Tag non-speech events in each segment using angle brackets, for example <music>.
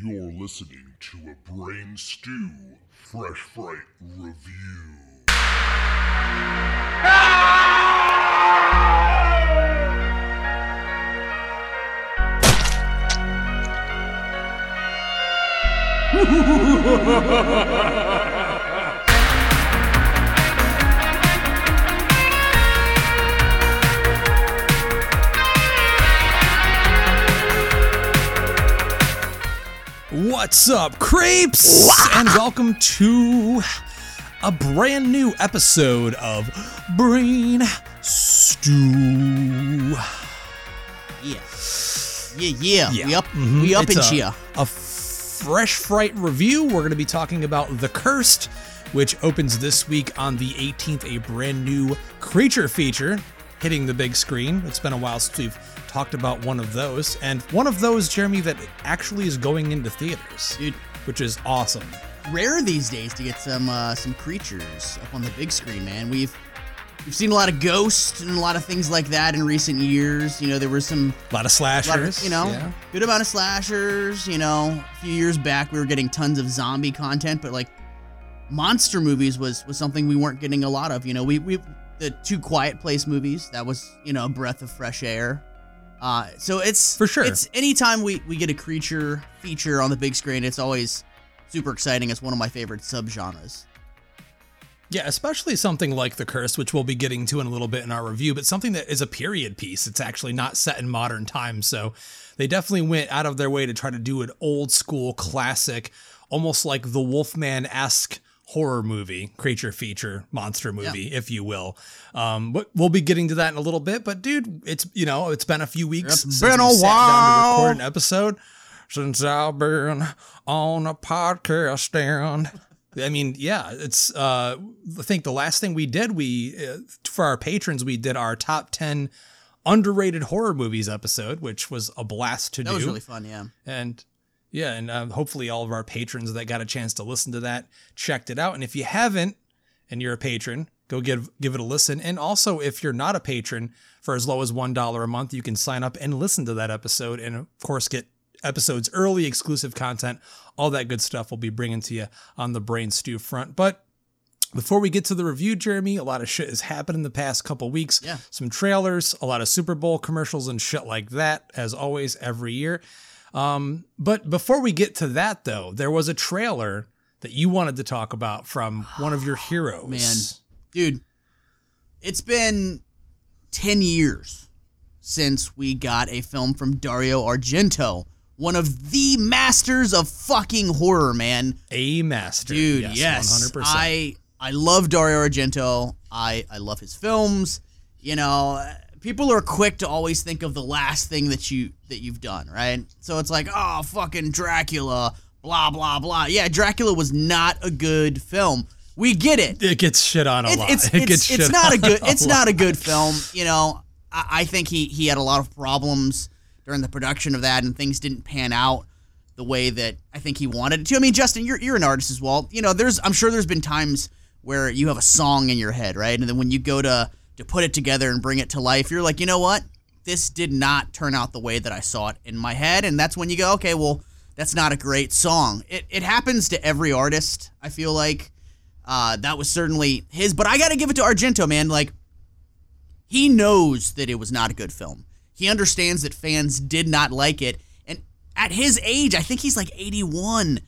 You're listening to a Brain Stew Fresh Fright Review. <laughs> What's up, creeps? And welcome to a brand new episode of Brain Stew. Yeah. Yeah, yeah. Yeah. We up Mhm. we up in here. A fresh fright review. We're going to be talking about The Cursed, which opens this week on the 18th, a brand new creature feature hitting the big screen. It's been a while since we've talked about one of those. And one of those, Jeremy, that actually is going into theaters, Dude, which is awesome. rare these days to get some uh some creatures up on the big screen, man. We've we've seen a lot of ghosts and a lot of things like that in recent years. You know, there were some A lot of lot slashers. of, you know, yeah. good amount of slashers, you know. A few years back we were getting tons of zombie content, but like monster movies was was something we weren't getting a lot of. You know, we we the two quiet place movies, that was, you know, a breath of fresh air. Uh, so it's For sure. It's anytime we we get a creature feature on the big screen, it's always super exciting. It's one of my favorite subgenres. Yeah, especially something like The Curse, which we'll be getting to in a little bit in our review, but something that is a period piece. It's actually not set in modern times. So they definitely went out of their way to try to do an old school classic, almost like the Wolfman esque horror movie, creature feature, monster movie, if you will. Um, but we'll be getting to that in a little bit. But dude, it's you know, it's been a few weeks It's since been a down to while. record an episode. Since I've been on a podcast stand. I mean, yeah, it's. Uh, I think the last thing we did, we uh, for our patrons, we did our top ten underrated horror movies episode, which was a blast to That do. was really fun, yeah. And yeah, and um, hopefully all of our patrons that got a chance to listen to that checked it out. And if you haven't, and you're a patron, go give give it a listen. And also, if you're not a patron, for as low as one dollar a month, you can sign up and listen to that episode, and of course get episodes early, exclusive content, all that good stuff. We'll be bringing to you on the Brain Stew front, but. Before we get to the review, Jeremy, a lot of shit has happened in the past couple weeks. Yeah. Some trailers, a lot of Super Bowl commercials and shit like that, as always, every year. Um, but before we get to that, though, there was a trailer that you wanted to talk about from one of your <sighs> heroes. Man. Dude, it's been 10 years since we got a film from Dario Argento, one of the masters of fucking horror, man. a master, Dude, yes, yes. 100%. I I love Dario Argento. I I love his films. You know, people are quick to always think of the last thing that you that you've done, right? So it's like, "Oh, fucking Dracula, blah blah blah." Yeah, Dracula was not a good film. We get it. it gets shit on a It- lot. it's it it's, gets it's shit not a good <laughs> it's lot. not a good film. You know, I, I think he he had a lot of problems during the production of that, and things didn't pan out the way that I think he wanted it to. I mean, Justin, you're you're an artist as well. You know, there's I'm sure there's been times where you have a song in your head, right? And then when you go to to put it together and bring it to life, you're like, you know what? This did not turn out the way that I saw it in my head, and that's when you go, okay, well, that's not a great song. It it happens to every artist. I feel like. Uh, that was certainly his, but I got to give it to Argento, man. Like, he knows that it was not a good film. He understands that fans did not like it. And at his age, I think he's like 81.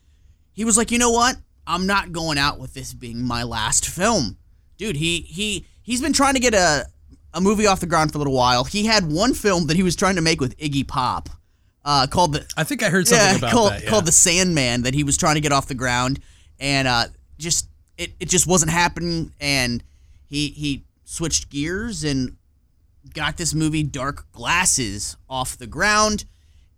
He was like, you know what? I'm not going out with this being my last film. Dude, he he he's been trying to get a a movie off the ground for a little while. He had one film that he was trying to make with Iggy Pop, uh, called the I think I heard something yeah, about called, that. Yeah. called the Sandman that he was trying to get off the ground, and uh, just it, it just wasn't happening. And he he switched gears and got this movie Dark Glasses off the ground.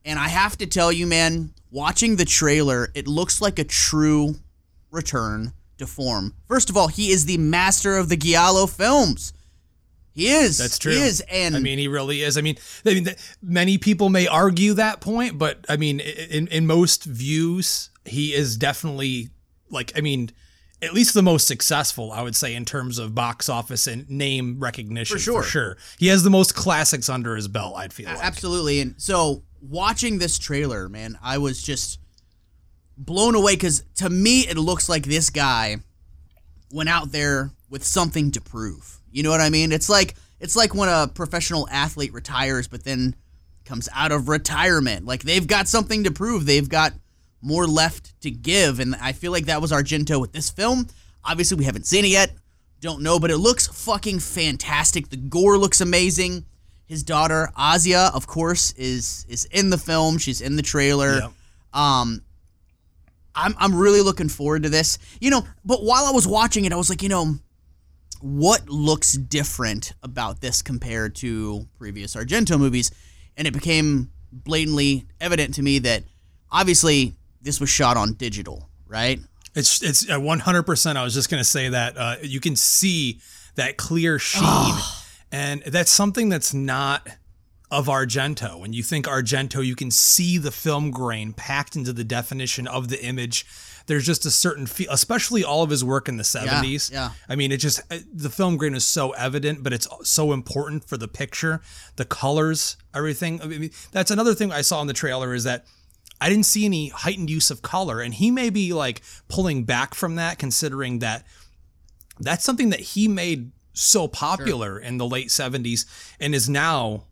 And I have to tell you, man, watching the trailer, it looks like a true return to form. First of all, he is the master of the Giallo films. He is. That's true. He is, and I mean, he really is. I mean, I mean, many people may argue that point, but I mean, in in most views, he is definitely like, I mean, at least the most successful, I would say, in terms of box office and name recognition. For sure. for sure. He has the most classics under his belt. I'd feel like. Absolutely. And so watching this trailer, man, I was just blown away because to me it looks like this guy went out there with something to prove. You know what I mean? It's like it's like when a professional athlete retires but then comes out of retirement. Like they've got something to prove. They've got more left to give and I feel like that was Argento with this film. Obviously we haven't seen it yet. Don't know, but it looks fucking fantastic. The gore looks amazing. His daughter Asia, of course, is is in the film. She's in the trailer. Yep. Um, I'm I'm really looking forward to this. You know, but while I was watching it, I was like, you know, what looks different about this compared to previous Argento movies? And it became blatantly evident to me that obviously this was shot on digital, right? It's it's uh, 100%. I was just going to say that uh, you can see that clear sheen. <sighs> And that's something that's not of Argento. When you think Argento, you can see the film grain packed into the definition of the image. There's just a certain feel, especially all of his work in the 70s. yeah. I mean, it just, uh, the film grain is so evident, but it's so important for the picture, the colors, everything. I mean, that's another thing I saw in the trailer is that I didn't see any heightened use of color. And he may be like pulling back from that, considering that that's something that he made so popular in the late 70s and is now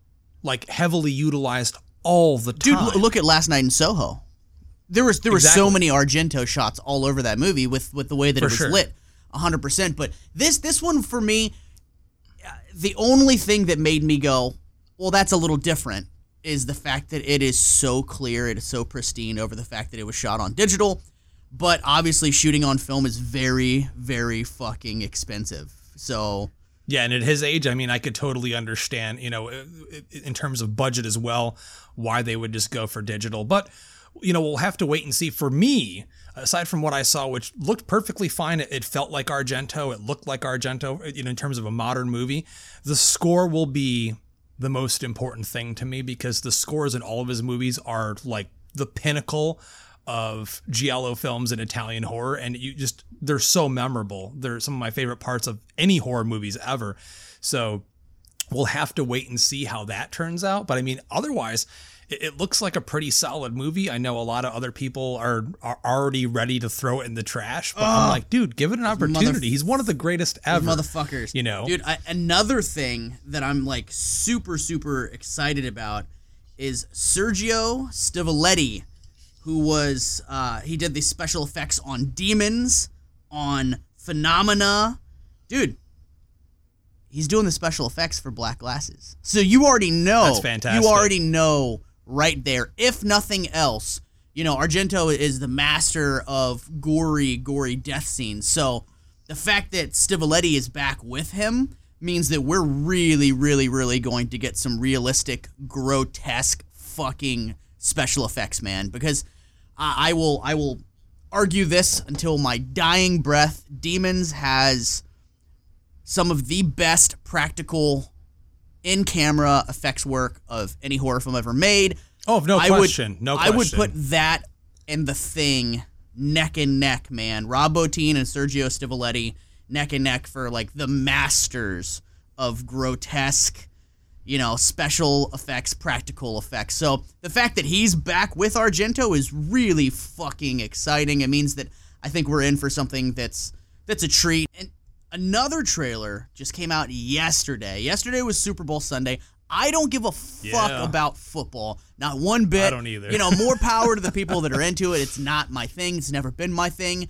like heavily utilized all the time. Dude, look at Last Night in Soho. There was there were so many Argento shots all over that movie with with the way that For it was sure. lit, hundred percent. But this this one for me, the only thing that made me go, well, that's a little different, is the fact that it is so clear, it is so pristine over the fact that it was shot on digital. But obviously, shooting on film is very very fucking expensive. So Yeah, and at his age, I mean, I could totally understand, you know, in terms of budget as well, why they would just go for digital. But, you know, we'll have to wait and see. For me, aside from what I saw, which looked perfectly fine, it felt like Argento, it looked like Argento, you know, in terms of a modern movie. The score will be the most important thing to me because the scores in all of his movies are like the pinnacle of giallo films and Italian horror, and you just they're so memorable. They're some of my favorite parts of any horror movies ever. So we'll have to wait and see how that turns out. But I mean, otherwise, it, it looks like a pretty solid movie. I know a lot of other people are are already ready to throw it in the trash, but I'm like, dude, give it an opportunity. He's one of the greatest ever. motherfuckers. You know? dude. I, another thing that I'm like super super excited about is Sergio Stivaletti, who was uh, he did the special effects on Demons, on Phenomena, dude. He's doing the special effects for Black Glasses, so you already know. That's fantastic. You already know right there. If nothing else, you know Argento is the master of gory, gory death scenes. So the fact that Stivaletti is back with him means that we're really, really, really going to get some realistic, grotesque, fucking special effects, man. Because I, I will, I will argue this until my dying breath. Demons has some of the best practical in-camera effects work of any horror film ever made. oh, no I question. would, no I would put that and the thing neck and neck, man. Rob Bottin and Sergio Stivaletti neck and neck for like the masters of grotesque, you know, special effects, practical effects. So the fact that he's back with Argento is really fucking exciting. It means that I think we're in for something that's that's a treat. And another trailer just came out yesterday. Yesterday was Super Bowl Sunday. I don't give a fuck Yeah. about football, not one bit. I don't either. You know, more <laughs> power to the people that are into it. It's not my thing. It's never been my thing.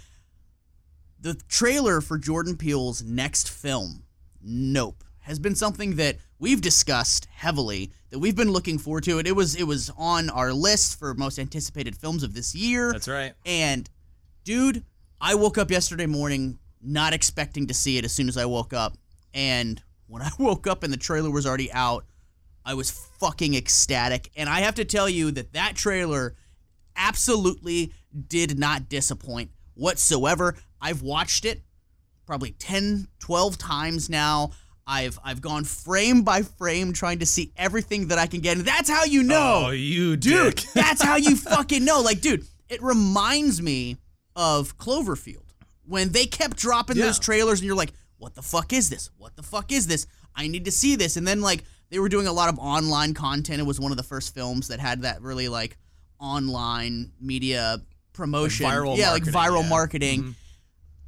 The trailer for Jordan Peele's next film, Nope, has been something that we've discussed heavily. That we've been looking forward to. It. It was it was on our list for most anticipated films of this year. That's right. And dude, I woke up yesterday morning not expecting to see it as soon as I woke up. And when <laughs> I woke up and the trailer was already out, I was fucking ecstatic. And I have to tell you that that trailer absolutely did not disappoint whatsoever. I've watched it probably 10, 12 times now. I've I've gone frame by frame trying to see everything that I can get. And that's how you know Oh, you dude, <laughs> that's how you fucking know. Like, dude, it reminds me of Cloverfield when they kept dropping Yeah. those trailers, and you're like, "What the fuck is this? What the fuck is this? I need to see this." And then like they were doing a lot of online content. It was one of the first films that had that really like online media promotion, Like viral yeah, like viral yeah. marketing. Mm-hmm.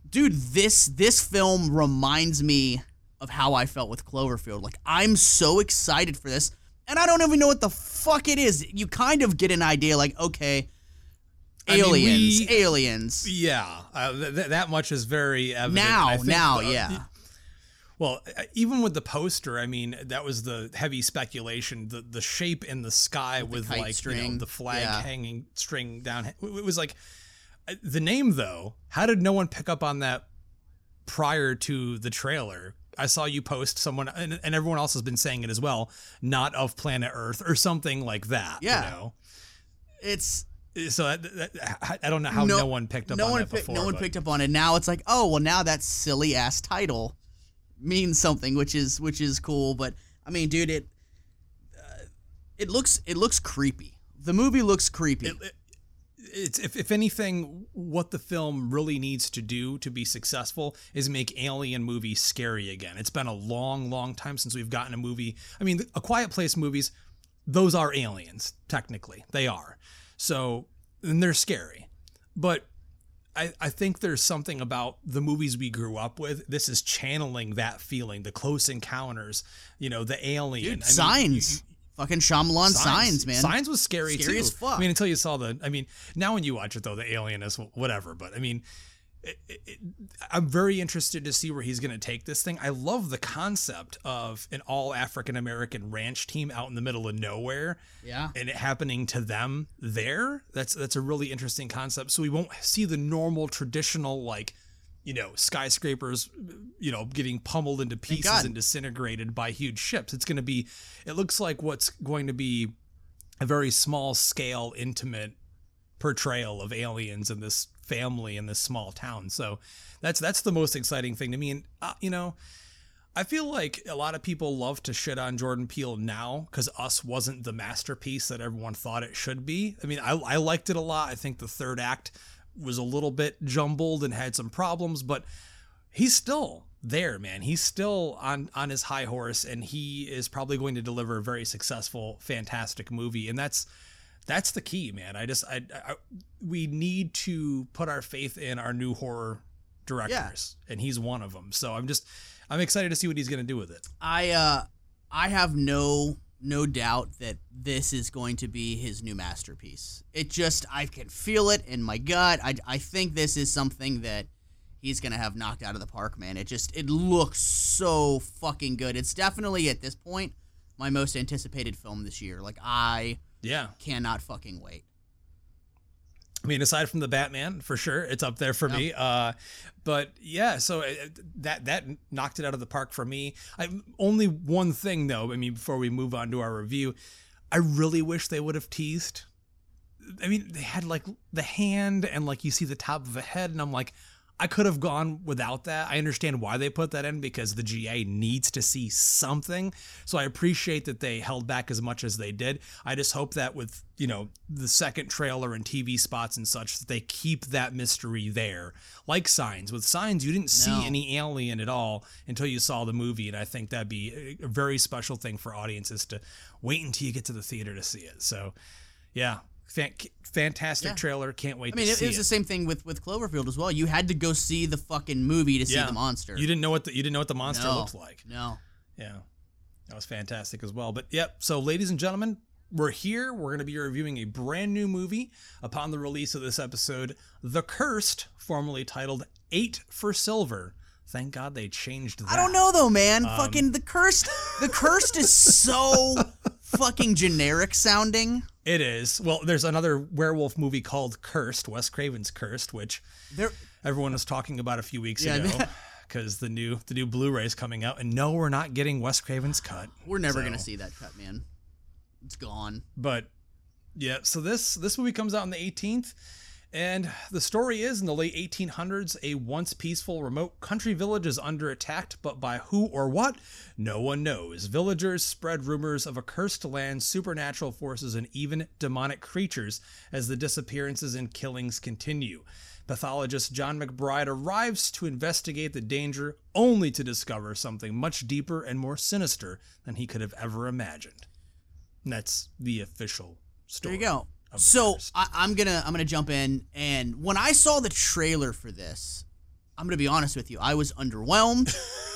Dude, this this film reminds me of how I felt with Cloverfield. Like I'm so excited for this, and I don't even know what the fuck it is. You kind of get an idea, like okay, I mean, aliens, we- aliens. Yeah, uh, th- th- that much is very evident. Now, I think now, the- yeah. Well, uh, even with the poster, I mean, that was the heavy speculation. The the shape in the sky with, kite like you know, the flag yeah. hanging string down. It it was like uh, the name though. How did no one pick up on that prior to the trailer? I saw you post someone, and, and everyone else has been saying it as well. Not of planet Earth or something like that. Yeah. You know? It's So that, that, I- don't know how no, one picked up no on one before. no one but- picked up on it. Now it's like, oh well, now that silly ass title means something, which is which is cool. But I mean, dude, it uh, it looks it looks creepy. The movie looks creepy. It's if, if anything what the film really needs to do to be successful is make alien movies scary again it's been a long long time since we've gotten a movie i mean a quiet place movies those are aliens technically they are so and they're scary but I, I think there's something about the movies we grew up with. This is channeling that feeling, the close encounters, you know, the alien. Dude, I mean, signs. Fucking Shyamalan signs, man. Signs was scary, Scary too. as fuck. I mean, until you saw the. I mean, now when you watch it though, the alien is whatever. But I mean, it, it- I'm very interested to see where he's going to take this thing. I love the concept of an all African American ranch team out in the middle of nowhere. Yeah. And it happening to them there. That's that's a really interesting concept. So we won't see the normal traditional like. You know, skyscrapers, you know, getting pummeled into pieces and disintegrated by huge ships. It's going to be, it looks like what's going to be a very small scale, intimate portrayal of aliens and this family in this small town. So that's that's the most exciting thing to me. And uh, you know, I feel like a lot of people love to shit on Jordan Peele now because Us wasn't the masterpiece that everyone thought it should be. I mean, I, I liked it a lot. I think the third act was a little bit jumbled and had some problems, but he's still there, man. He's still on on his high horse, and he is probably going to deliver a very successful, fantastic movie. And that's that's the key, man. I just I, I we need to put our faith in our new horror directors, and he's one of them. So I'm just I'm excited to see what he's going to do with it. I uh I have no no doubt that this is going to be his new masterpiece. It just I can feel it in my gut. I I think this is something that he's going to have knocked out of the park, man. It just it looks so fucking good. It's definitely at this point my most anticipated film this year. Like I Yeah, cannot fucking wait. I mean, aside from the Batman, for sure, it's up there for me. Uh, but yeah, so uh, that that knocked it out of the park for me. I only one thing though. I mean, before we move on to our review, I really wish they would have teased. I mean, they had like the hand and like you see the top of a head, and I'm like, I could have gone without that. I understand why they put that in because the GA needs to see something. So I appreciate that they held back as much as they did. I just hope that with, you know, the second trailer and TV spots and such, that they keep that mystery there. Like Signs. With Signs, you didn't see No. any alien at all until you saw the movie. And I think that'd be a- a very special thing for audiences to wait until you get to the theater to see it. So, yeah. Fan- fantastic Yeah. trailer. Can't wait I mean, it, it was the same thing with with Cloverfield as well. You had to go see the fucking movie to see the monster. You didn't know what the you didn't know what the monster No. looked like. No. Yeah. That was fantastic as well. But yep, so ladies and gentlemen, we're here. We're going to be reviewing a brand new movie upon the release of this episode, The Cursed, formerly titled 8 for Silver. Thank God they changed that. I don't know though, man. Um, fucking the cursed. The cursed is so <laughs> fucking generic sounding. It is. Well, there's another werewolf movie called Cursed, Wes Craven's Cursed, which There, everyone was talking about a few weeks Yeah, ago because <laughs> the new the new Blu-ray's coming out and no, we're not getting Wes Craven's cut. we're never So- gonna see that cut, man. It's gone. But yeah, so this this movie comes out on the 18th, and the story is in the late 1800s, a once peaceful remote country village is under attack, but by who or what, no one knows. Villagers spread rumors of a cursed land, supernatural forces, and even demonic creatures as the disappearances and killings continue. Pathologist John McBride arrives to investigate the danger, only to discover something much deeper and more sinister than he could have ever imagined. And that's the official story. There you go. So. I, I'm gonna I'm gonna jump in, and when I saw the trailer for this, I'm gonna be honest with you, I was underwhelmed.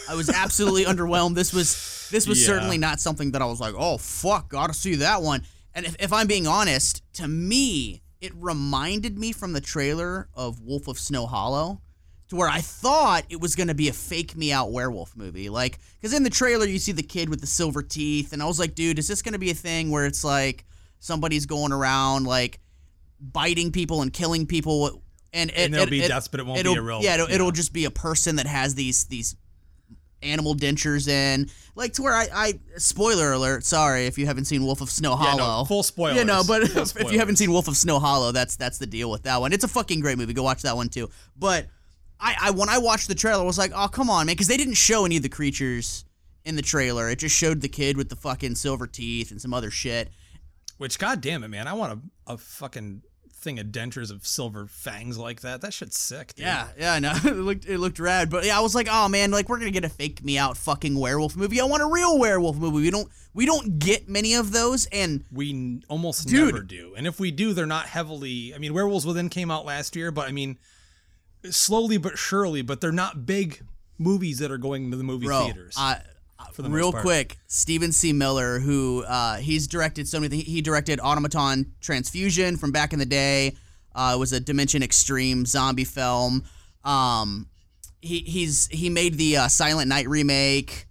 I was absolutely <laughs> underwhelmed. This was this was Yeah. certainly not something that I was like, oh fuck, gotta see that one. And if, if I'm being honest, to me, it reminded me from the trailer of Wolf of Snow Hollow. To where I thought it was gonna be a fake me out werewolf movie, like, because in the trailer you see the kid with the silver teeth, and I was like, dude, is this gonna be a thing where it's like somebody's going around like biting people and killing people, and, And there'll be deaths, but it won't be a real- Yeah, it'll, yeah. it'll just be a person that has these these animal dentures in, like to where I, I spoiler alert. Sorry if you haven't seen Wolf of Snow hollow Yeah, no, full spoiler You know, but <laughs> if, if you haven't seen Wolf of Snow Hollow, that's that's the deal with that one. It's a fucking great movie. Go watch that one too. But I, I when I watched the trailer, I was like, oh come on, man, because they didn't show any of the creatures in the trailer. It just showed the kid with the fucking silver teeth and some other shit. Which, god damn it, man, I want a, a fucking thing of dentures of silver fangs like that. That shit's sick, dude. Yeah, yeah, no, <laughs> it looked it looked rad, but yeah, I was like, oh man, like we're gonna get a fake me out fucking werewolf movie. I want a real werewolf movie. We don't we don't get many of those, and We n- almost Dude. never do. And if we do, they're not heavily. I mean, Werewolves Within came out last year, but I mean, slowly but surely, but they're not big movies that are going to the movie bro, theaters. I, real quick, Stephen C. Miller, who uh, he's directed so many things. He directed Automaton Transfusion from back in the day. Uh, it was a Dimension Extreme zombie film. Um, he he's he made the uh, Silent Night remake.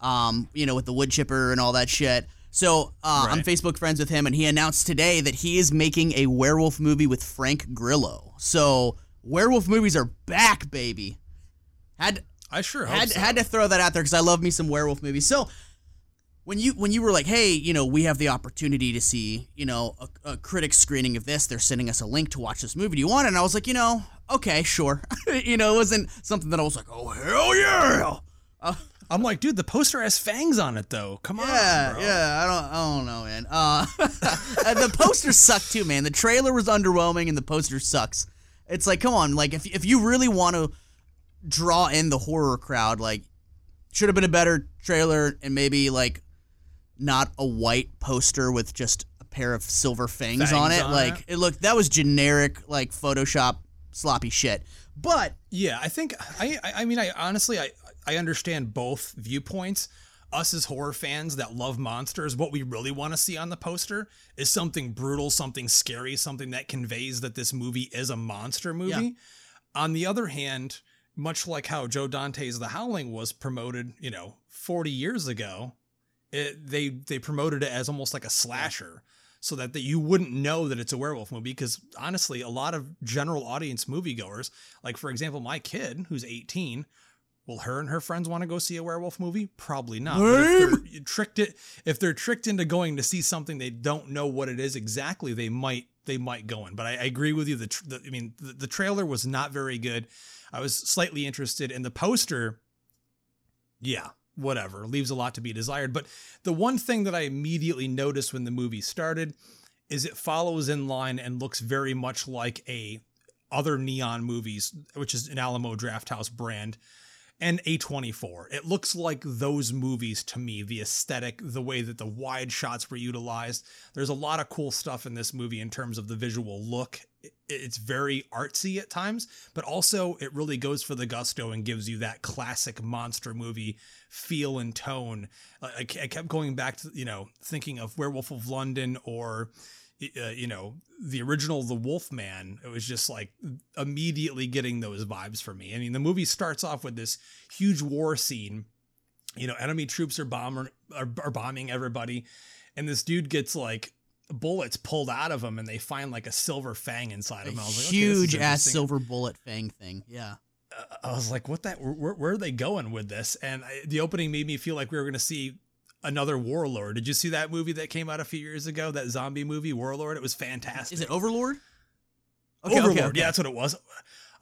Um, you know, with the wood chipper and all that shit. So uh, I'm Facebook friends with him, and he announced today that he is making a werewolf movie with Frank Grillo. So werewolf movies are back, baby. Had I sure hope had so. had to throw that out there because I love me some werewolf movies. So when you when you were like, hey, you know, we have the opportunity to see, you know, a, a critic screening of this. They're sending us a link to watch this movie. Do you want it? And I was like, you know, okay, sure. <laughs> you know, it wasn't something that I was like, oh hell yeah. Uh, I'm like, dude, the poster has fangs on it, though. Come on, yeah, bro. yeah, I don't, I don't know, man. Uh, <laughs> the poster sucked too, man. The trailer was underwhelming, and the poster sucks. It's like, come on, like if if you really want to draw in the horror crowd, like should have been a better trailer, and maybe like not a white poster with just a pair of silver fangs, on it. on like it. it looked that was generic, like Photoshop sloppy shit. But Yeah, I think I I I mean I honestly I I understand both viewpoints. Us as horror fans that love monsters, what we really want to see on the poster is something brutal, something scary, something that conveys that this movie is a monster movie. On the other hand, much like how Joe Dante's The Howling was promoted, you know, 40 years ago, it, they they promoted it as almost like a slasher so that, that you wouldn't know that it's a werewolf movie because honestly a lot of general audience moviegoers like for example my kid who's 18 will her and her friends want to go see a werewolf movie? Probably not. Tricked it if they're tricked into going to see something they don't know what it is exactly they might they might go in. But i, I agree with you the, the i mean the, the trailer was not very good i was slightly interested in the poster yeah, whatever. Leaves a lot to be desired. But the one thing that I immediately noticed when the movie started is it follows in line and looks very much like a other neon movies, which is an Alamo Drafthouse brand, and A24. It looks like those movies to me, the aesthetic, the way that the wide shots were utilized. There's a lot of cool stuff in this movie in terms of the visual look. It- It's very artsy at times, but also it really goes for the gusto and gives you that classic monster movie feel and tone. I, I kept going back to, you know, thinking of Werewolf of London or uh, you know, the original The Wolf Man, it was just like immediately getting those vibes for me. I mean, the movie starts off with this huge war scene. You know, enemy troops are bomber are, are bombing everybody, and this dude gets like bullets pulled out of him, and they find like a silver fang inside a him. I was like, okay, huge ass silver bullet fang thing. Yeah. I was like, what that? Where, where are they going with this? And I, the opening made me feel like we were going to see another Warlord. Did you see that movie that came out a few years ago? That zombie movie, Warlord. It was fantastic. Is it Overlord? Overlord? Yeah, that's what it was.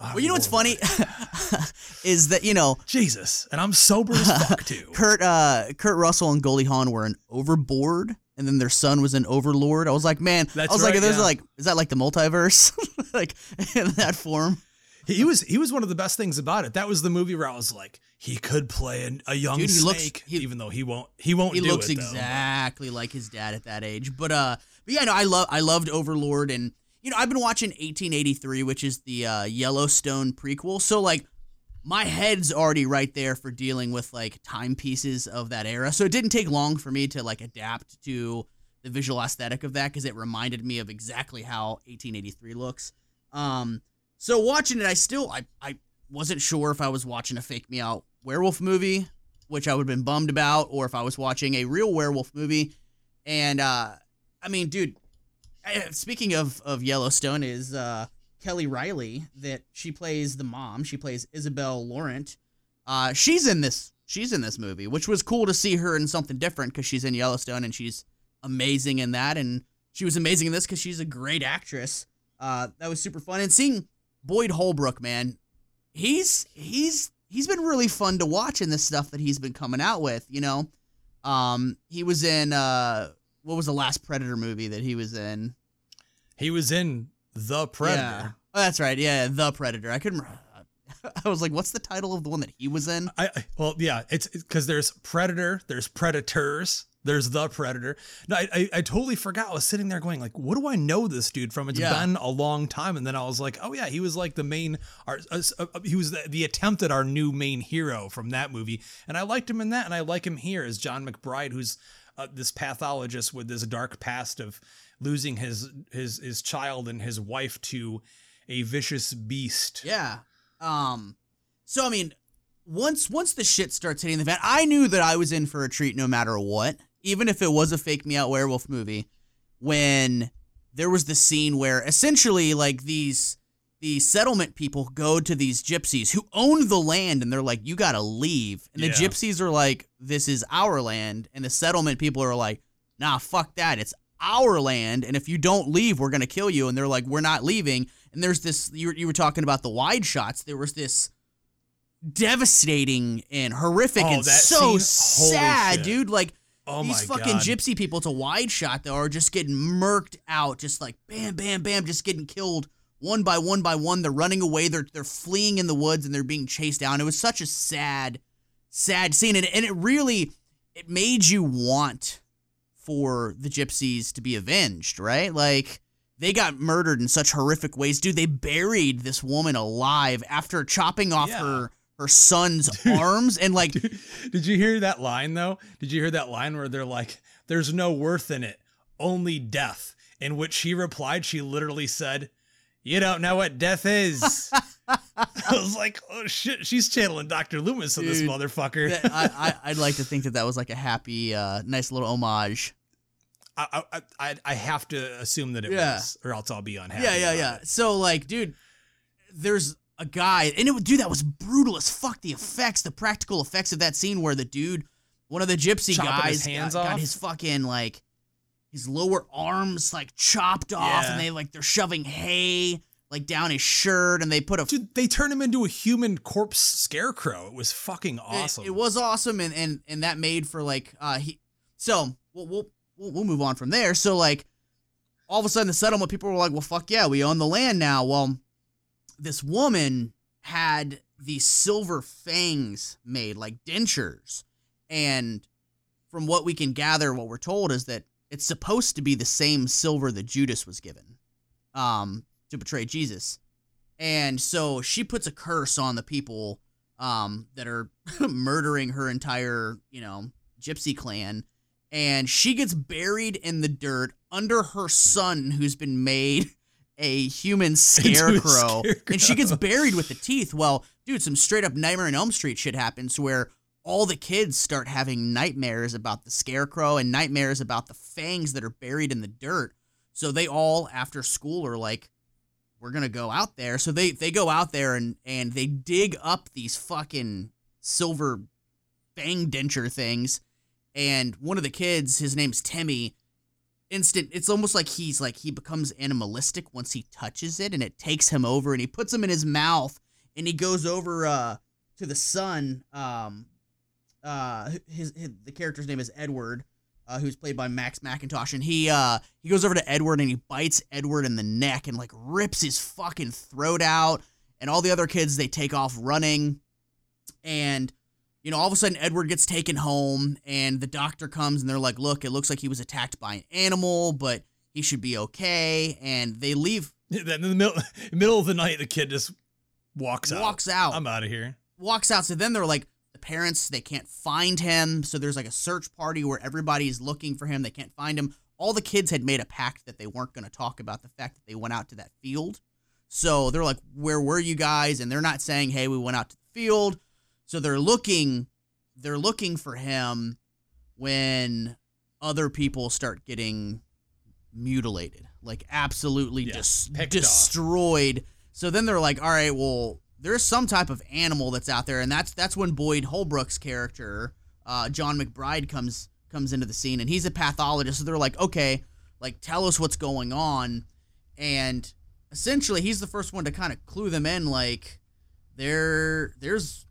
Ah, Well, you know what's funny <laughs> is that you know Jesus, and I'm sober as fuck <laughs> too. Kurt uh, Kurt Russell and Goldie Hawn were an Overboard, and then their son was an Overlord. I was like, man, That's I was like, right, there's yeah. like, is that like the multiverse, <laughs> like in that form? he was he was one of the best things about it. That was the movie where I was like, he could play an, a young Dude, he looks- he- even though he won't. He won't. he do looks it, though. exactly like his dad at that age. But uh, but yeah, no, I love I loved Overlord, and you know I've been watching 1883, which is the uh, Yellowstone prequel. So like my head's already right there for dealing with like timepieces of that era. So it didn't take long for me to like adapt to the visual aesthetic of that because it reminded me of exactly how 1883 looks. Um, so watching it, I still I I wasn't sure if I was watching a fake me out werewolf movie, which I would have been bummed about, or if I was watching a real werewolf movie. And uh, I mean, dude, speaking of of Yellowstone, is uh, Kelly Reilly that she plays the mom. She plays Isabel Laurent. Uh, she's in this. She's in this movie, which was cool to see her in something different because she's in Yellowstone and she's amazing in that, and she was amazing in this because she's a great actress. Uh, that was super fun, and seeing Boyd Holbrook, man, he's he's he's been really fun to watch in this stuff that he's been coming out with. You know, um, he was in uh, what was the last Predator movie that he was in? He was in the Predator. Yeah. Oh, that's right. Yeah, the Predator. I couldn't. <laughs> I was like, what's the title of the one that he was in? I, I well, yeah, it's because there's Predator, there's Predators, there's the Predator. No, I, I, I totally forgot. I was sitting there going like, what do I know this dude from? It's Yeah. been a long time, and then I was like, oh yeah, he was like the main. Our, uh, uh, he was the, the attempt at our new main hero from that movie, and I liked him in that, and I like him here as John McBride, who's uh, this pathologist with this dark past of losing his his his child and his wife to a vicious beast. Yeah. Um. So I mean, once once the shit starts hitting the fan, I knew that I was in for a treat no matter what, even if it was a fake me out werewolf movie. When there was the scene where essentially like these the settlement people go to these gypsies who own the land and they're like you got to leave and the gypsies are like this is our land and the settlement people are like nah fuck that it's our land and if you don't leave we're going to kill you. And they're like we're not leaving. And there's this you were, you were talking about the wide shots. There was this devastating and horrific Oh, and so? Sad dude. Like Oh these fucking God. gypsy people it's a wide shot though are just getting murked out just like bam bam bam just getting killed one by one by one. They're running away. They're they're fleeing in the woods and they're being chased down. It was such a sad sad scene. And, and it really it made you want for the gypsies to be avenged right like they got murdered in such horrific ways dude they buried this woman alive after chopping off Yeah. her her son's <laughs> arms and like Did you hear that line though? Did you hear that line where they're like, "There's no worth in it, only death." In which she replied, she literally said, "You don't know what death is." <laughs> <laughs> I was like, "Oh shit!" She's channeling Doctor Loomis in this motherfucker. that- I, I, I'd like to think that that was like a happy, uh, nice little homage. I, I, I, I have to assume that it Yeah. was, or else I'll be unhappy. Yeah, yeah, yeah. it. So like, dude, there's a guy, and it would, dude, that was brutal as fuck. The effects, the practical effects of that scene where the dude, one of the gypsy Chopping guys, his hands got, got his fucking like, his lower arms like chopped off, Yeah. and they like they're shoving hay like down his shirt, and they put a Dude, they turned him into a human corpse scarecrow. It was fucking awesome. It, was awesome, and and and that made for like uh he. So we'll we'll we'll, we'll move on from there. So like, all of a sudden the settlement people were like, well, fuck yeah, we own the land now. Well, this woman had these silver fangs made like dentures, and from what we can gather, what we're told is that it's supposed to be the same silver that Judas was given, um, to betray Jesus. And so she puts a curse on the people um, that are <laughs> murdering her entire, you know, gypsy clan. And she gets buried in the dirt under her son, who's been made a human <laughs> scarecrow. And she gets buried with the teeth. Well, dude, some straight up Nightmare on Elm Street shit happens where all the kids start having nightmares about the scarecrow and nightmares about the fangs that are buried in the dirt. So they all, after school, are like, we're gonna go out there. So they they go out there and and they dig up these fucking silver fang denture things. And one of the kids, his name's Timmy. Instant, it's almost like he's like he becomes animalistic once he touches it, and it takes him over, and he puts him in his mouth, and he goes over uh to the son. Um, uh, his, his the character's name is Edward, uh, who's played by Max McIntosh, and he uh he goes over to Edward and he bites Edward in the neck and like rips his fucking throat out and all the other kids they take off running, and you know all of a sudden Edward gets taken home, and the doctor comes and they're like, "Look, it looks like he was attacked by an animal, but he should be okay." And they leave, <laughs> Then in the middle, <laughs> middle of the night, the kid just walks out. walks out, I'm out of here. walks out. So then they're like, the parents they can't find him, so there's like a search party where everybody's looking for him. They can't find him. All the kids had made a pact that they weren't going to talk about the fact that they went out to that field. So they're like, "Where were you guys?" And they're not saying, "Hey, we went out to the field." So they're looking, they're looking for him when other people start getting mutilated, like absolutely Yeah, dis- picked off. destroyed. So then they're like, "All right, well, there's some type of animal that's out there," and that's that's when Boyd Holbrook's character, uh, John McBride, comes comes into the scene, and he's a pathologist. So they're like, "Okay, like tell us what's going on," and essentially he's the first one to kind of clue them in, like there there's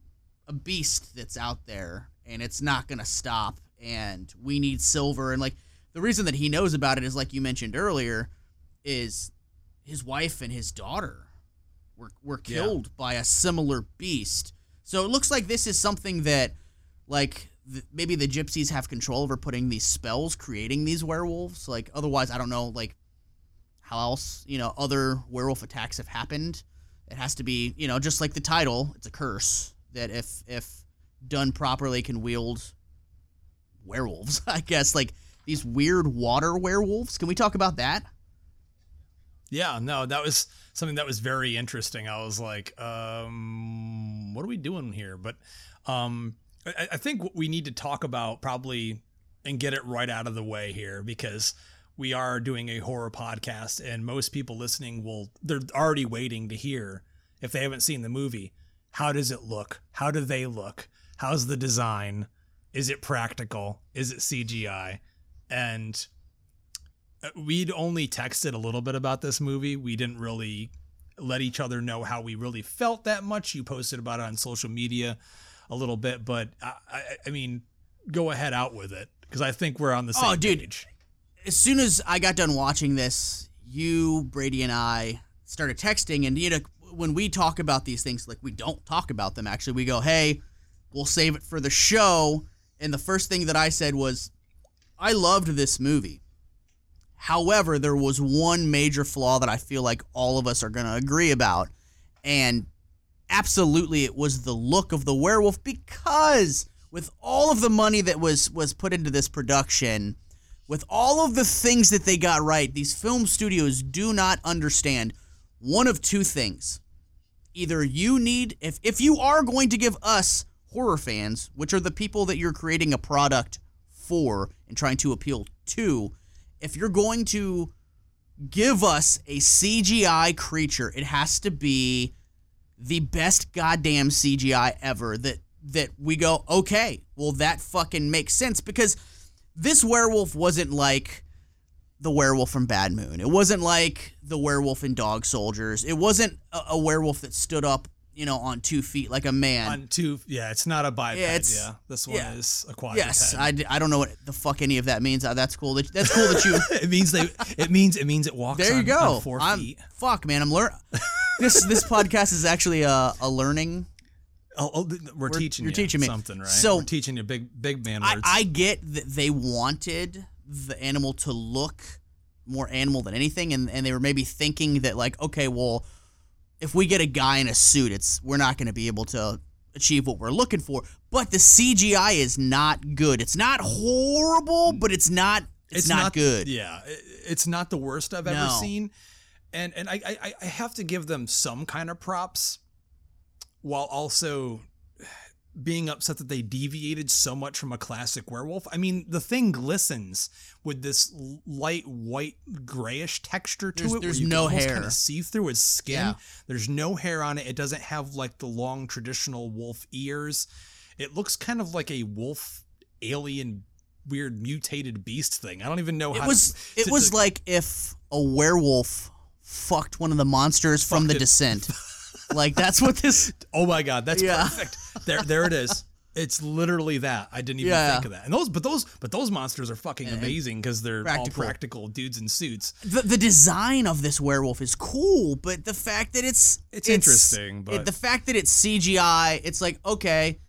a beast that's out there, and it's not gonna stop, and we need silver, and like the reason that he knows about it is like you mentioned earlier, is his wife and his daughter were were Yeah. killed by a similar beast. So it looks like this is something that like th- maybe the gypsies have control over putting these spells creating these werewolves like otherwise I don't know like how else, you know, other werewolf attacks have happened. It has to be, you know, just like the title, it's a curse that if if done properly can wield werewolves, <laughs> I guess like these weird water werewolves. Can we talk about that? Yeah, no, that was something that was very interesting. I was like, um, what are we doing here? But um, I, I think what we need to talk about probably and get it right out of the way here because we are doing a horror podcast and most people listening will they're already waiting to hear if they haven't seen the movie how does it look? How do they look? How's the design? Is it practical? Is it cgi and we'd only texted a little bit about this movie. We didn't really let each other know how we really felt that much. You posted about it on social media a little bit, but I, I, I mean, go ahead out with it because I think we're on the oh, same Oh, dude. page. as soon as I got done watching this, you, Brady, and I started texting. And, you know, when we talk about these things, like we don't talk about them actually, we go, hey, we'll save it for the show. And the first thing that I said was, I loved this movie. However, there was one major flaw that I feel like all of us are going to agree about. And absolutely it was the look of the werewolf because with all of the money that was was put into this production, with all of the things that they got right, these film studios do not understand one of two things. Either you need if if you are going to give us horror fans, which are the people that you're creating a product for and trying to appeal to, if you're going to give us a CGI creature, it has to be the best goddamn CGI ever that that we go, okay, well that fucking makes sense because this werewolf wasn't like the werewolf from Bad Moon. It wasn't like the werewolf in Dog Soldiers. It wasn't a, a werewolf that stood up, you know, on two feet like a man. On two, yeah, it's not a biped. Yeah, Yeah, this one yeah. is a quadruped. yes, I, I don't know what the fuck any of that means. Uh, That's cool. That, that's cool that you. <laughs> it means they. It means it means it walks. There you on, go. on 4 I'm, feet. fuck, man. I'm learning. <laughs> this this podcast is actually a, a learning Oh, oh, th- we're, teaching you're you teaching me. something, right? So- we're teaching you big big man I, words. I get that they wanted the animal to look more animal than anything, and, and they were maybe thinking that like, okay, well, if we get a guy in a suit, it's we're not going to be able to achieve what we're looking for. But the CGI is not good. It's not horrible, but it's not it's, not, good. Yeah, it's not the worst I've ever seen, and and I, I I have to give them some kind of props, while also being upset that they deviated so much from a classic werewolf. I mean, the thing glistens with this light white grayish texture to There's- it. there's no hair. Kind of see through its skin. Yeah. There's no hair on it. It doesn't have like the long traditional wolf ears. It looks kind of like a wolf alien weird mutated beast thing. I don't even know how. It was to, it to- was to- like if a werewolf fucked one of the monsters from the it. descent. like that's what this <laughs> Oh my god, that's Yeah. perfect. There there it is. It's literally that. I didn't even Yeah. think of that. And those, but those, but those monsters are fucking amazing because they're practical. all practical dudes in suits. the, the design of this werewolf is cool, but the fact that it's It's interesting, it- but- the fact that it's CGI, it's like okay,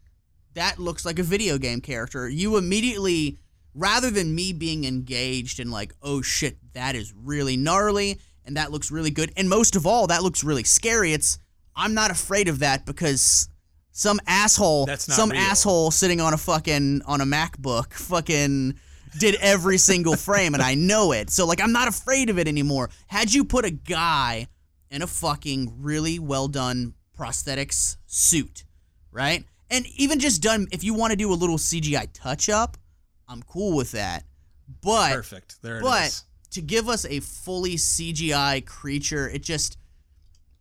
that looks like a video game character. You immediately, rather than me being engaged and like, oh shit, that is really gnarly and that looks really good, and most of all, that looks really scary. It's I'm not afraid of that because some asshole, That's not some real. asshole sitting on a fucking on a MacBook, fucking did every single frame, and I know it. So like, I'm not afraid of it anymore. Had you put a guy in a fucking really well done prosthetics suit, right? And even just done, if you want to do a little CGI touch up, I'm cool with that. But Perfect. There it is. but to give us a fully CGI creature, it just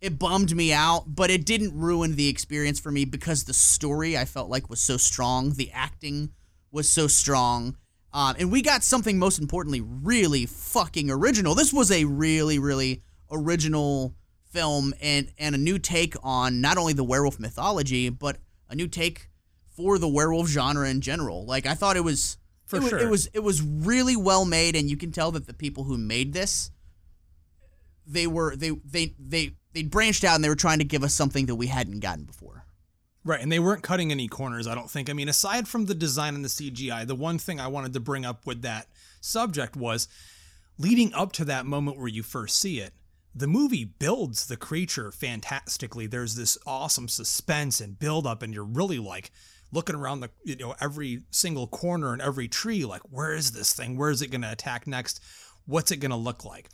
it bummed me out, but it didn't ruin the experience for me because the story I felt like was so strong, the acting was so strong. Um, and we got something most importantly really fucking original. This was a really really original film and and a new take on not only the werewolf mythology but a new take for the werewolf genre in general. Like I thought it was For it, sure. it was it was really well made and you can tell that the people who made this they were they they they they branched out and they were trying to give us something that we hadn't gotten before. Right, and they weren't cutting any corners, I don't think. I mean, aside from the design and the CGI, the one thing I wanted to bring up with that subject was leading up to that moment where you first see it. The movie builds the creature fantastically. There's this awesome suspense and build up, and you're really like looking around the you know every single corner and every tree, like where is this thing? Where is it going to attack next? What's it going to look like?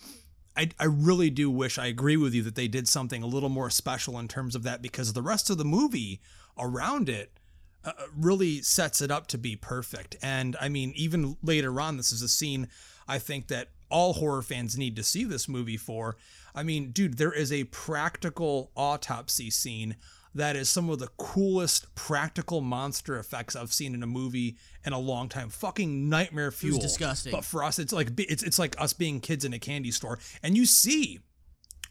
I, I really do wish I agree with you that they did something a little more special in terms of that because the rest of the movie around it uh, really sets it up to be perfect. And I mean, even later on, this is a scene I think that all horror fans need to see this movie for. I mean, dude, there is a practical autopsy scene that is some of the coolest practical monster effects I've seen in a movie in a long time. Fucking nightmare fuel. disgusting. But for us, it's like it's it's like us being kids in a candy store, and you see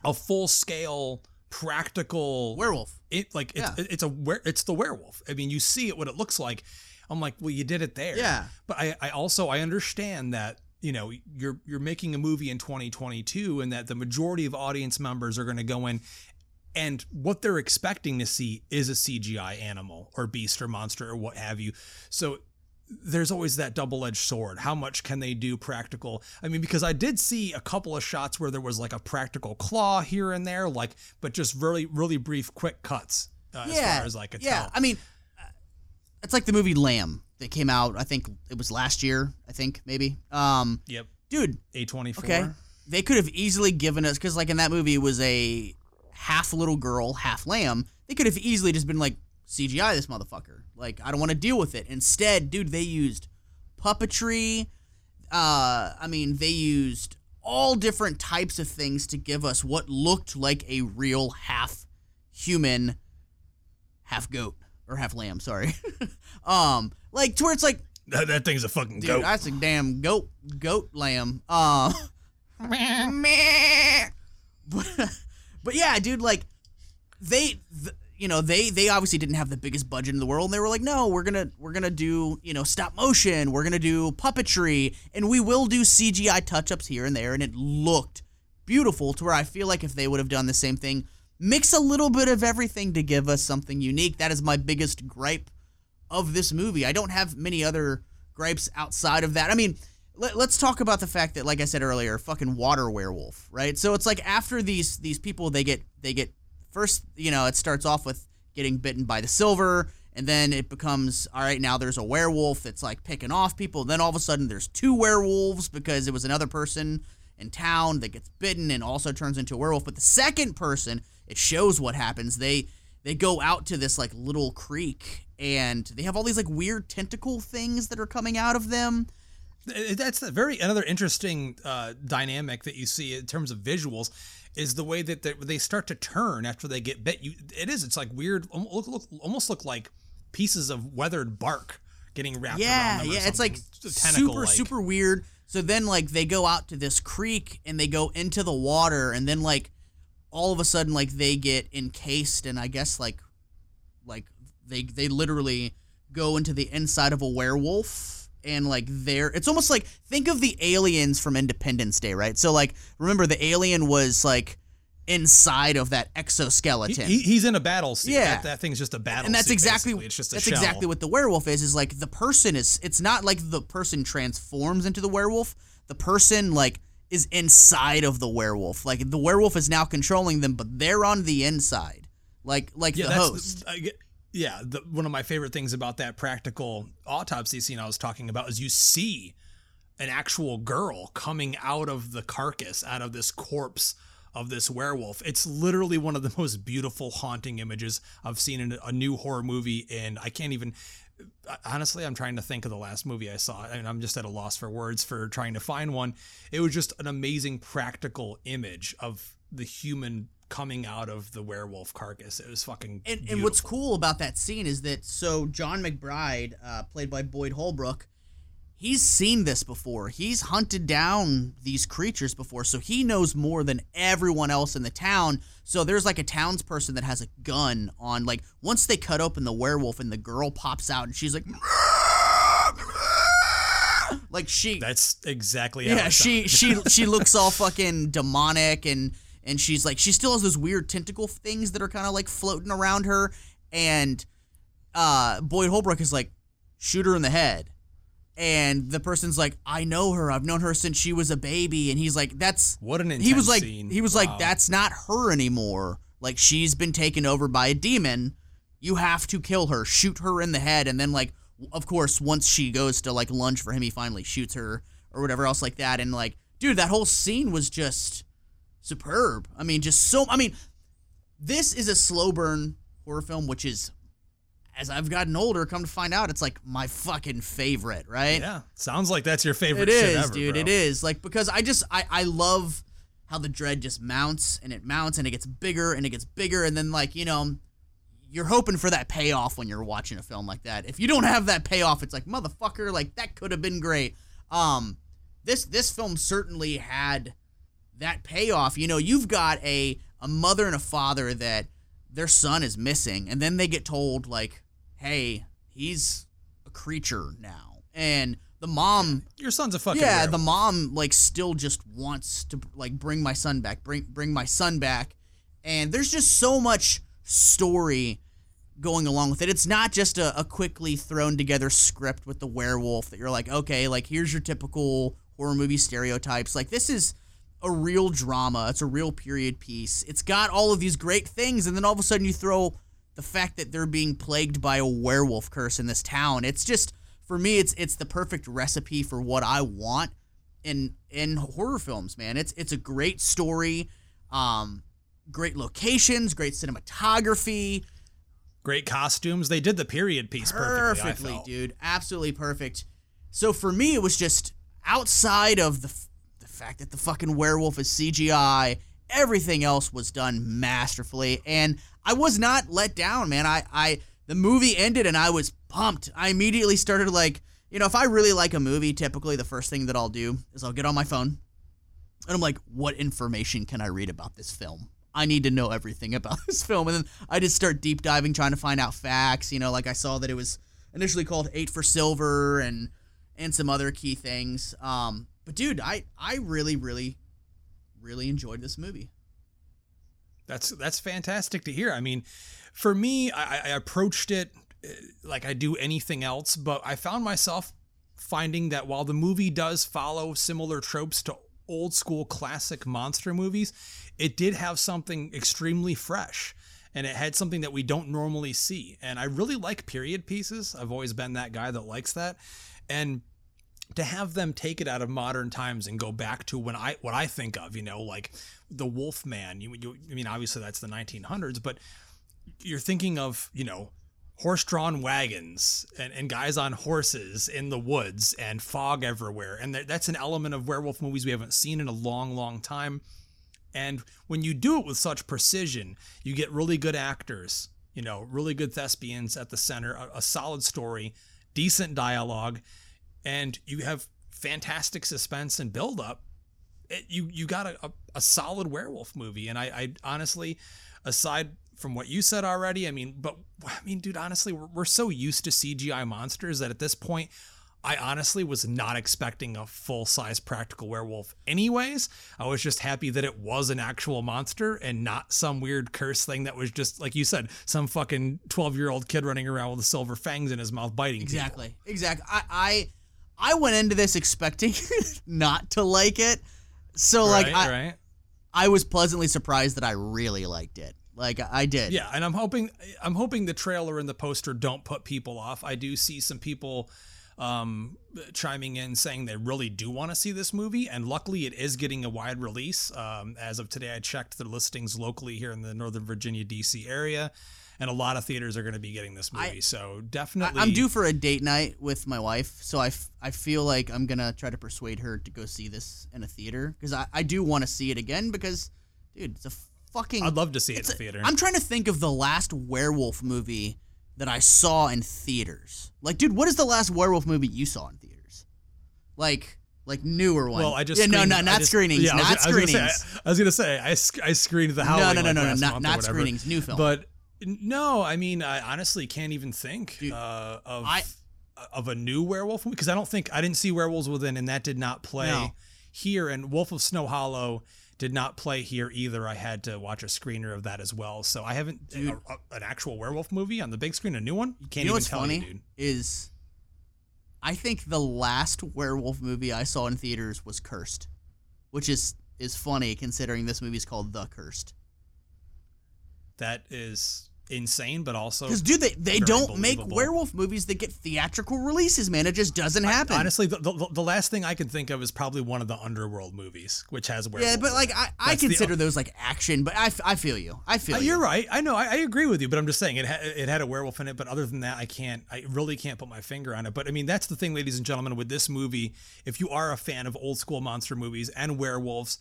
a full scale practical Werewolf. it like it's, Yeah. it's a were it's the werewolf. I mean, you see it what it looks like. I'm like, well, you did it there. Yeah. But I, I also I understand that you know you're you're making a movie in 2022 and that the majority of audience members are going to go in and what they're expecting to see is a CGI animal or beast or monster or what have you. So there's always that double-edged sword. How much can they do practical? I mean, because I did see a couple of shots where there was like a practical claw here and there, like, but just really, really brief, quick cuts. Uh, as yeah, far as I could yeah. tell. I mean, uh, it's like the movie Lamb that came out. I think it was last year. I think maybe. Um, Yep. dude, A24. okay, they could have easily given us because like in that movie it was a half little girl, half lamb. They could have easily just been like CGI this motherfucker. Like I don't want to deal with it. Instead, dude, they used puppetry. Uh, I mean, they used all different types of things to give us what looked like a real half human, half goat or half lamb. Sorry, <laughs> um, like to where it's like That, that thing's a fucking Dude, goat. that's a damn goat, goat lamb. Um, <laughs> meh. but, <laughs> but yeah, dude, like they, th- you know, they they obviously didn't have the biggest budget in the world, and they were like, no, we're gonna we're gonna do you know stop motion, we're gonna do puppetry, and we will do CGI touch ups here and there, and it looked beautiful. To where I feel like if they would have done the same thing, mix a little bit of everything to give us something unique. That is my biggest gripe of this movie. I don't have many other gripes outside of that. I mean, let, us talk about the fact that, like I said earlier, fucking water werewolf, right? So it's like after these these people, they get they get first, you know, it starts off with getting bitten by the silver, and then it becomes all right. Now there's a werewolf that's like picking off people. Then all of a sudden there's two werewolves because it was another person in town that gets bitten and also turns into a werewolf. But the second person, it shows what happens. They they go out to this like little creek and they have all these like weird tentacle things that are coming out of them. Th- That's a very another interesting uh, dynamic that you see in terms of visuals is the way that they, they start to turn after they get bit. You, it is. It's like weird. Look, look, almost look like pieces of weathered bark getting wrapped Yeah, around them. or yeah, it's like super super weird. So then like they go out to this creek and they go into the water and then like all of a sudden like they get encased and I guess like like they they literally go into the inside of a werewolf and like there it's almost like think of the aliens from Independence Day, right? So like remember the alien was like inside of that exoskeleton. he- he's in a battle suit. Yeah. That, that thing's just a battle and that's suit, exactly basically. It's just a that's shell. exactly what the werewolf is. Is like the person is. It's not like the person transforms into the werewolf. The person like is inside of the werewolf. Like the werewolf is now controlling them, but they're on the inside. Like like yeah, the host. Get- yeah, the, one of my favorite things about that practical autopsy scene I was talking about is you see an actual girl coming out of the carcass, out of this corpse of this werewolf. It's literally one of the <laughs> most beautiful, haunting images I've seen in a new horror movie, and I can't even. Honestly, I'm trying to think of the last movie I saw, and I'm just at a loss for words for trying to find one. It was just an amazing practical image of the human coming out of the werewolf carcass. It was fucking. And, and what's cool about that scene is that so John McBride, uh, played by Boyd Holbrook, he's seen this before. He's hunted down these creatures before, so he knows more than everyone else in the town. So there's like a townsperson that has a gun on. Like once they cut open the werewolf and the girl pops out and she's like, <laughs> like she That's exactly yeah she she <laughs> she looks all fucking demonic and and she's like she still has those weird tentacle things that are kind of like floating around her and uh boyd holbrook is like shoot her in the head. And the person's like i know her. I've known her since she was a baby. And he's like that's What an he was like scene. he was Wow. like that's not her anymore. Like she's been taken over by a demon. You have to kill her. Shoot her in the head. And then like of course once she goes to like lunge for him he finally shoots her or whatever else like that. And like dude that whole scene was just superb i mean just so i mean this is a slow burn horror film which is as i've gotten older come to find out it's like my fucking favorite right Yeah, sounds like that's your favorite. it is, ever, dude. bro. It is like because I just I I love how the dread just mounts and it mounts and it gets bigger and it gets bigger and then like you know you're hoping for that payoff when you're watching a film like that. If you don't have that payoff, it's like motherfucker, like that could have been great. Um, this this film certainly had that payoff. You know, you've got a a mother and a father that their son is missing, and then they get told like, "Hey, he's a creature now," and the mom Your son's a fucking yeah, werewolf. the mom like still just wants to like bring my son back, bring bring my son back, and there's just so much story going along with it. It's not just a, a quickly thrown together script with the werewolf that you're like, okay, like here's your typical horror movie stereotypes. Like this is a real drama. It's a real period piece. It's got all of these great things, and then all of a sudden you throw the fact that they're being plagued by a werewolf curse in this town. It's just for me, it's it's the perfect recipe for what I want in in horror films, man. It's it's a great story, um, great locations, great cinematography, Great costumes. They did the period piece perfectly. Perfectly, dude, absolutely perfect. So for me, it was just outside of the fact that the fucking werewolf is CGI. Everything else was done masterfully, and I was not let down, man. I I the movie ended and I was pumped. I immediately started like, you know, if I really like a movie, typically the first thing that I'll do is I'll get on my phone and I'm like, what information can I read about this film? I need to know everything about <laughs> this film. And then I just start deep diving, trying to find out facts. You know, like I saw that it was initially called Eight for Silver and and some other key things. Um, but dude, I I really, really, really enjoyed this movie. That's that's fantastic to hear. I mean, for me, I, I approached it uh, like I do anything else, but I found myself finding that while the movie does follow similar tropes to old school classic monster movies, it did have something extremely fresh. And it had something that we don't normally see. And I really like period pieces. I've always been that guy that likes that. And to have them take it out of modern times and go back to when I what I think of, you know, like the Wolfman. You, you I mean, obviously that's the 1900s, but you're thinking of you know horse-drawn wagons and, and guys on horses in the woods and fog everywhere, and that, that's an element of werewolf movies we haven't seen in a long, long time. And when you do it with such precision, you get really good actors, you know, really good thespians at the center, a, a solid story, decent dialogue, and you have fantastic suspense and build up. You you got a, a, a solid werewolf movie, and I, I honestly, aside from what you said already. I mean, but I mean, dude, honestly, we're, we're so used to CGI monsters that at this point, I honestly was not expecting a full size practical werewolf, anyways. I was just happy that it was an actual monster and not some weird curse thing that was just, like you said, some fucking 12 year old kid running around with silver fangs in his mouth biting. people. Exactly. Exactly. I, I I went into this expecting <laughs> not to like it. So like I, right. I was pleasantly surprised that I really liked it. Like I did. Yeah, and I'm hoping I'm hoping the trailer and the poster don't put people off. I do see some people um, chiming in saying they really do want to see this movie, and luckily it is getting a wide release. Um, as of today, I checked the listings locally here in the Northern Virginia D.C. area, and a lot of theaters are going to be getting this movie. I- so definitely, I'm due for a date night with my wife, so I, f- I feel like I'm gonna try to persuade her to go see this in a theater because I, I do want to see it again because, dude, it's a fucking. I'd love to see it in a- theater. I'm trying to think of the last werewolf movie that I saw in theaters. Like, dude, what is the last werewolf movie you saw in theaters? Like, like newer one. well, I just yeah, no, screened- no, I not just- screenings, yeah, I was not I was gonna screenings. say- I was gonna say I, sc- I screened the no, Howling. no, no, like, no, no, not, not screenings, new film. But no, I mean, I honestly can't even think Dude, uh, of I- of a new werewolf movie because I don't think I didn't see Werewolves Within, and that did not play No. here. And Wolf of Snow Hollow did not play here either. I had to watch a screener of that as well. So I haven't Dude. a- a- an actual werewolf movie on the big screen, a new one. You can't you know even what's tell funny me, dude. is I think the last werewolf movie I saw in theaters was Cursed, which is is funny considering this movie is called The Cursed. That is insane, but also Because dude, they they don't make werewolf movies that get theatrical releases, man. It just doesn't happen. Honestly, the, the, the last thing I can think of is probably one of the Underworld movies, which has werewolves. yeah, but like. I, I That's the- consider those like action, but I, I feel you. I feel Uh, you. You're right. I know. I, I agree with you, but I'm just saying it ha- it had a werewolf in it. But other than that, I can't. I really can't put my finger on it. But I mean, that's the thing, ladies and gentlemen, with this movie. If you are a fan of old school monster movies and werewolves,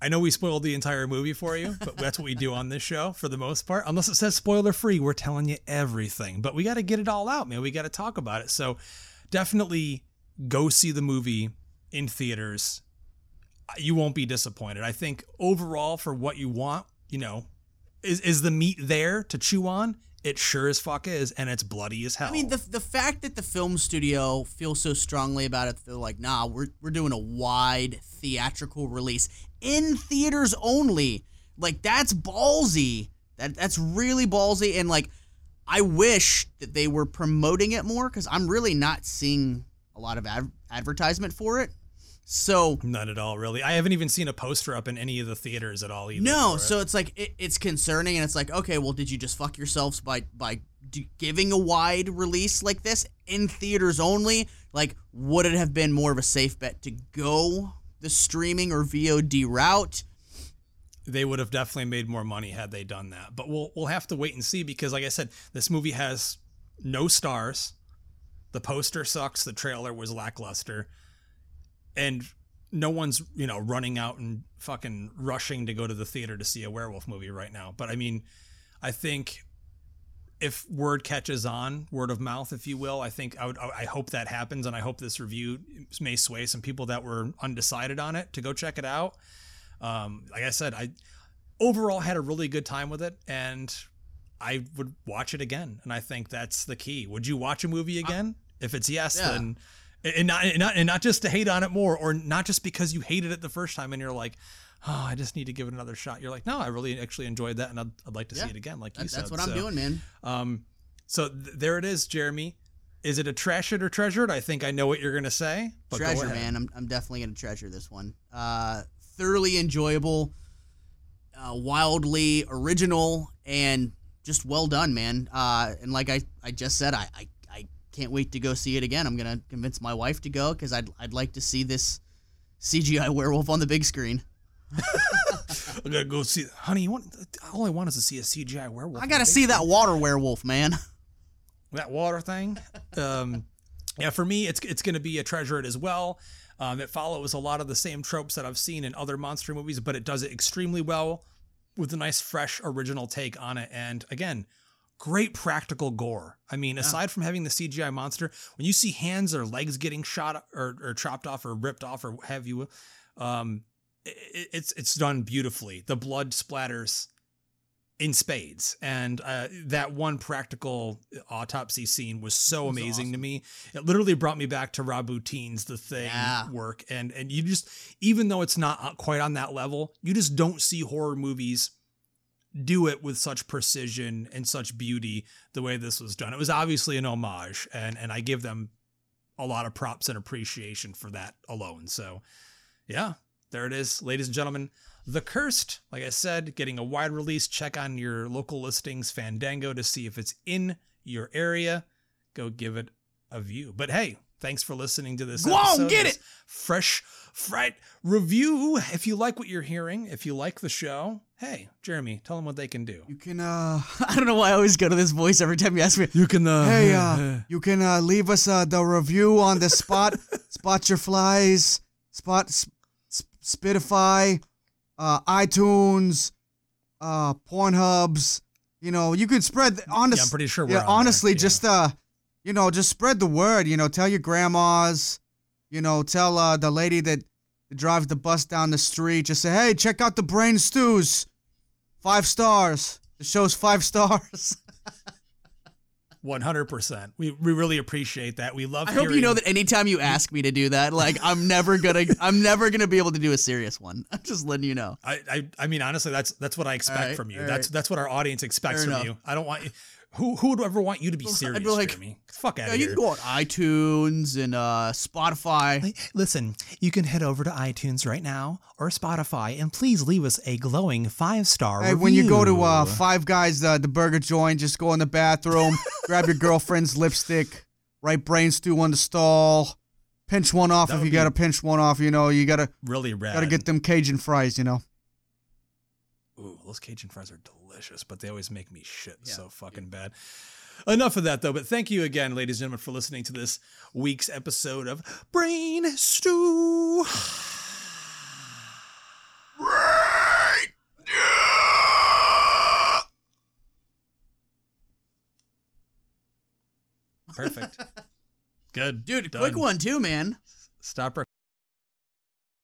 I know we spoiled the entire movie for you, but that's what we do on this show for the most part. Unless it says spoiler free, we're telling you everything. But we got to get it all out, man. We got to talk about it. So definitely go see the movie in theaters. You won't be disappointed. I think overall, for what you want, you know, is is the meat there to chew on? It sure as fuck is, and it's bloody as hell. I mean, the the fact that the film studio feels so strongly about it, they're like, nah, we're we're doing a wide theatrical release in theaters only. Like that's ballsy. That that's really ballsy, and like, I wish that they were promoting it more because I'm really not seeing a lot of ad- advertisement for it. So None at all, really. I haven't even seen a poster up in any of the theaters at all either. no, it. so it's like it, it's concerning, and it's like, okay, well, did you just fuck yourselves by by d- giving a wide release like this in theaters only? Like, would it have been more of a safe bet to go the streaming or VOD route? they would have definitely made more money had they done that. But we'll we'll have to wait and see because, like I said, this movie has no stars. The poster sucks. The trailer was lackluster, and no one's you know running out and fucking rushing to go to the theater to see a werewolf movie right now. But I mean, I think if word catches on, word of mouth, if you will, I think I would. I hope that happens, and I hope this review may sway some people that were undecided on it to go check it out. Um, like I said, I overall had a really good time with it, and I would watch it again. And I think that's the key. Would you watch a movie again? if it's yes, Yeah. then and not, and not and not just to hate on it more, or not just because you hated it the first time and you're like, oh, I just need to give it another shot. You're like, no, I really actually enjoyed that, and I'd, I'd like to Yeah. see it again, like you That- said. that's what I'm doing, man. Um, so th- there it is, Jeremy. Is it a trash it or treasure it? I think I know what you're gonna say. Go treasure, man. I'm, I'm definitely gonna treasure this one. Uh, thoroughly enjoyable, uh, wildly original, and just well done, man. Uh, and like I, I just said, I, I can't wait to go see it again. I'm gonna convince my wife to go because I'd, I'd like to see this CGI werewolf on the big screen. <laughs> I'm gonna go see. Honey, you want? All I want is to see a CGI werewolf. I gotta see that water werewolf, man. <laughs> that water thing. Um, yeah, for me, it's it's to be a treasure it as well. Um, it follows a lot of the same tropes that I've seen in other monster movies, but it does it extremely well with a nice, fresh, original take on it. And again, great practical gore. I mean, aside from having the CGI monster, when you see hands or legs getting shot or, or chopped off or ripped off or have you, um, it, it's it's done beautifully. The blood splatters in spades. And uh, that one practical autopsy scene was so amazing to me. It literally brought me back to Rob Bottin's The Thing Yeah. work. And and you just, even though it's not uh, quite on that level, you just don't see horror movies do it with such precision and such beauty the way this was done. It was obviously an homage, and and I give them a lot of props and appreciation for that alone. So, yeah, there it is, ladies and gentlemen. The Cursed, like I said, getting a wide release. Check on your local listings, Fandango, to see if it's in your area. Go give it a view. But hey, thanks for listening to this. Go on, get it! Fresh Fright review. If you like what you're hearing, if you like the show, hey, Jeremy, tell them what they can do. You can uh <laughs> I don't know why I always go to this voice every time you ask me. You can, uh, hey uh <laughs> you can uh leave us uh the review on the spot <laughs> spot your flies spot sp- sp- Spotify uh iTunes uh Pornhubs you know you can spread the, honest Yeah, I'm pretty sure we're yeah there, honestly yeah. just uh you know just spread the word you know tell your grandmas you know tell uh the lady that drives the bus down the street just say hey check out the brain stews five stars the show's five <laughs> stars 100%. We, we really appreciate that. We love I hope you know that anytime you ask me to do that, like I'm never gonna, <laughs> I'm never gonna be able to do a serious one. <laughs> I'm just letting you know. I, I I mean honestly that's that's what I expect All right, from you. That's right. that's what our audience expects Fair from enough. you. I don't want you who who would ever want you to be serious, I'd be serious, like, Jeremy? Fuck out Yeah, of you here. can go on iTunes and uh, Spotify. Listen, you can head over to iTunes right now or Spotify and please leave us a glowing five star Hey, when you go to uh, Five Guys, the, the burger joint, just go in the bathroom, <laughs> grab your girlfriend's lipstick, write brain stew on the stall, pinch one off if you gotta pinch one off. You know, you gotta really rad. gotta get them Cajun fries. You know. Ooh, those Cajun fries are delicious, but they always make me shit so fucking bad. Enough of that, though. But thank you again, ladies and gentlemen, for listening to this week's episode of Brain Stew. Perfect. Good. Dude, Done. quick one too, man. Stop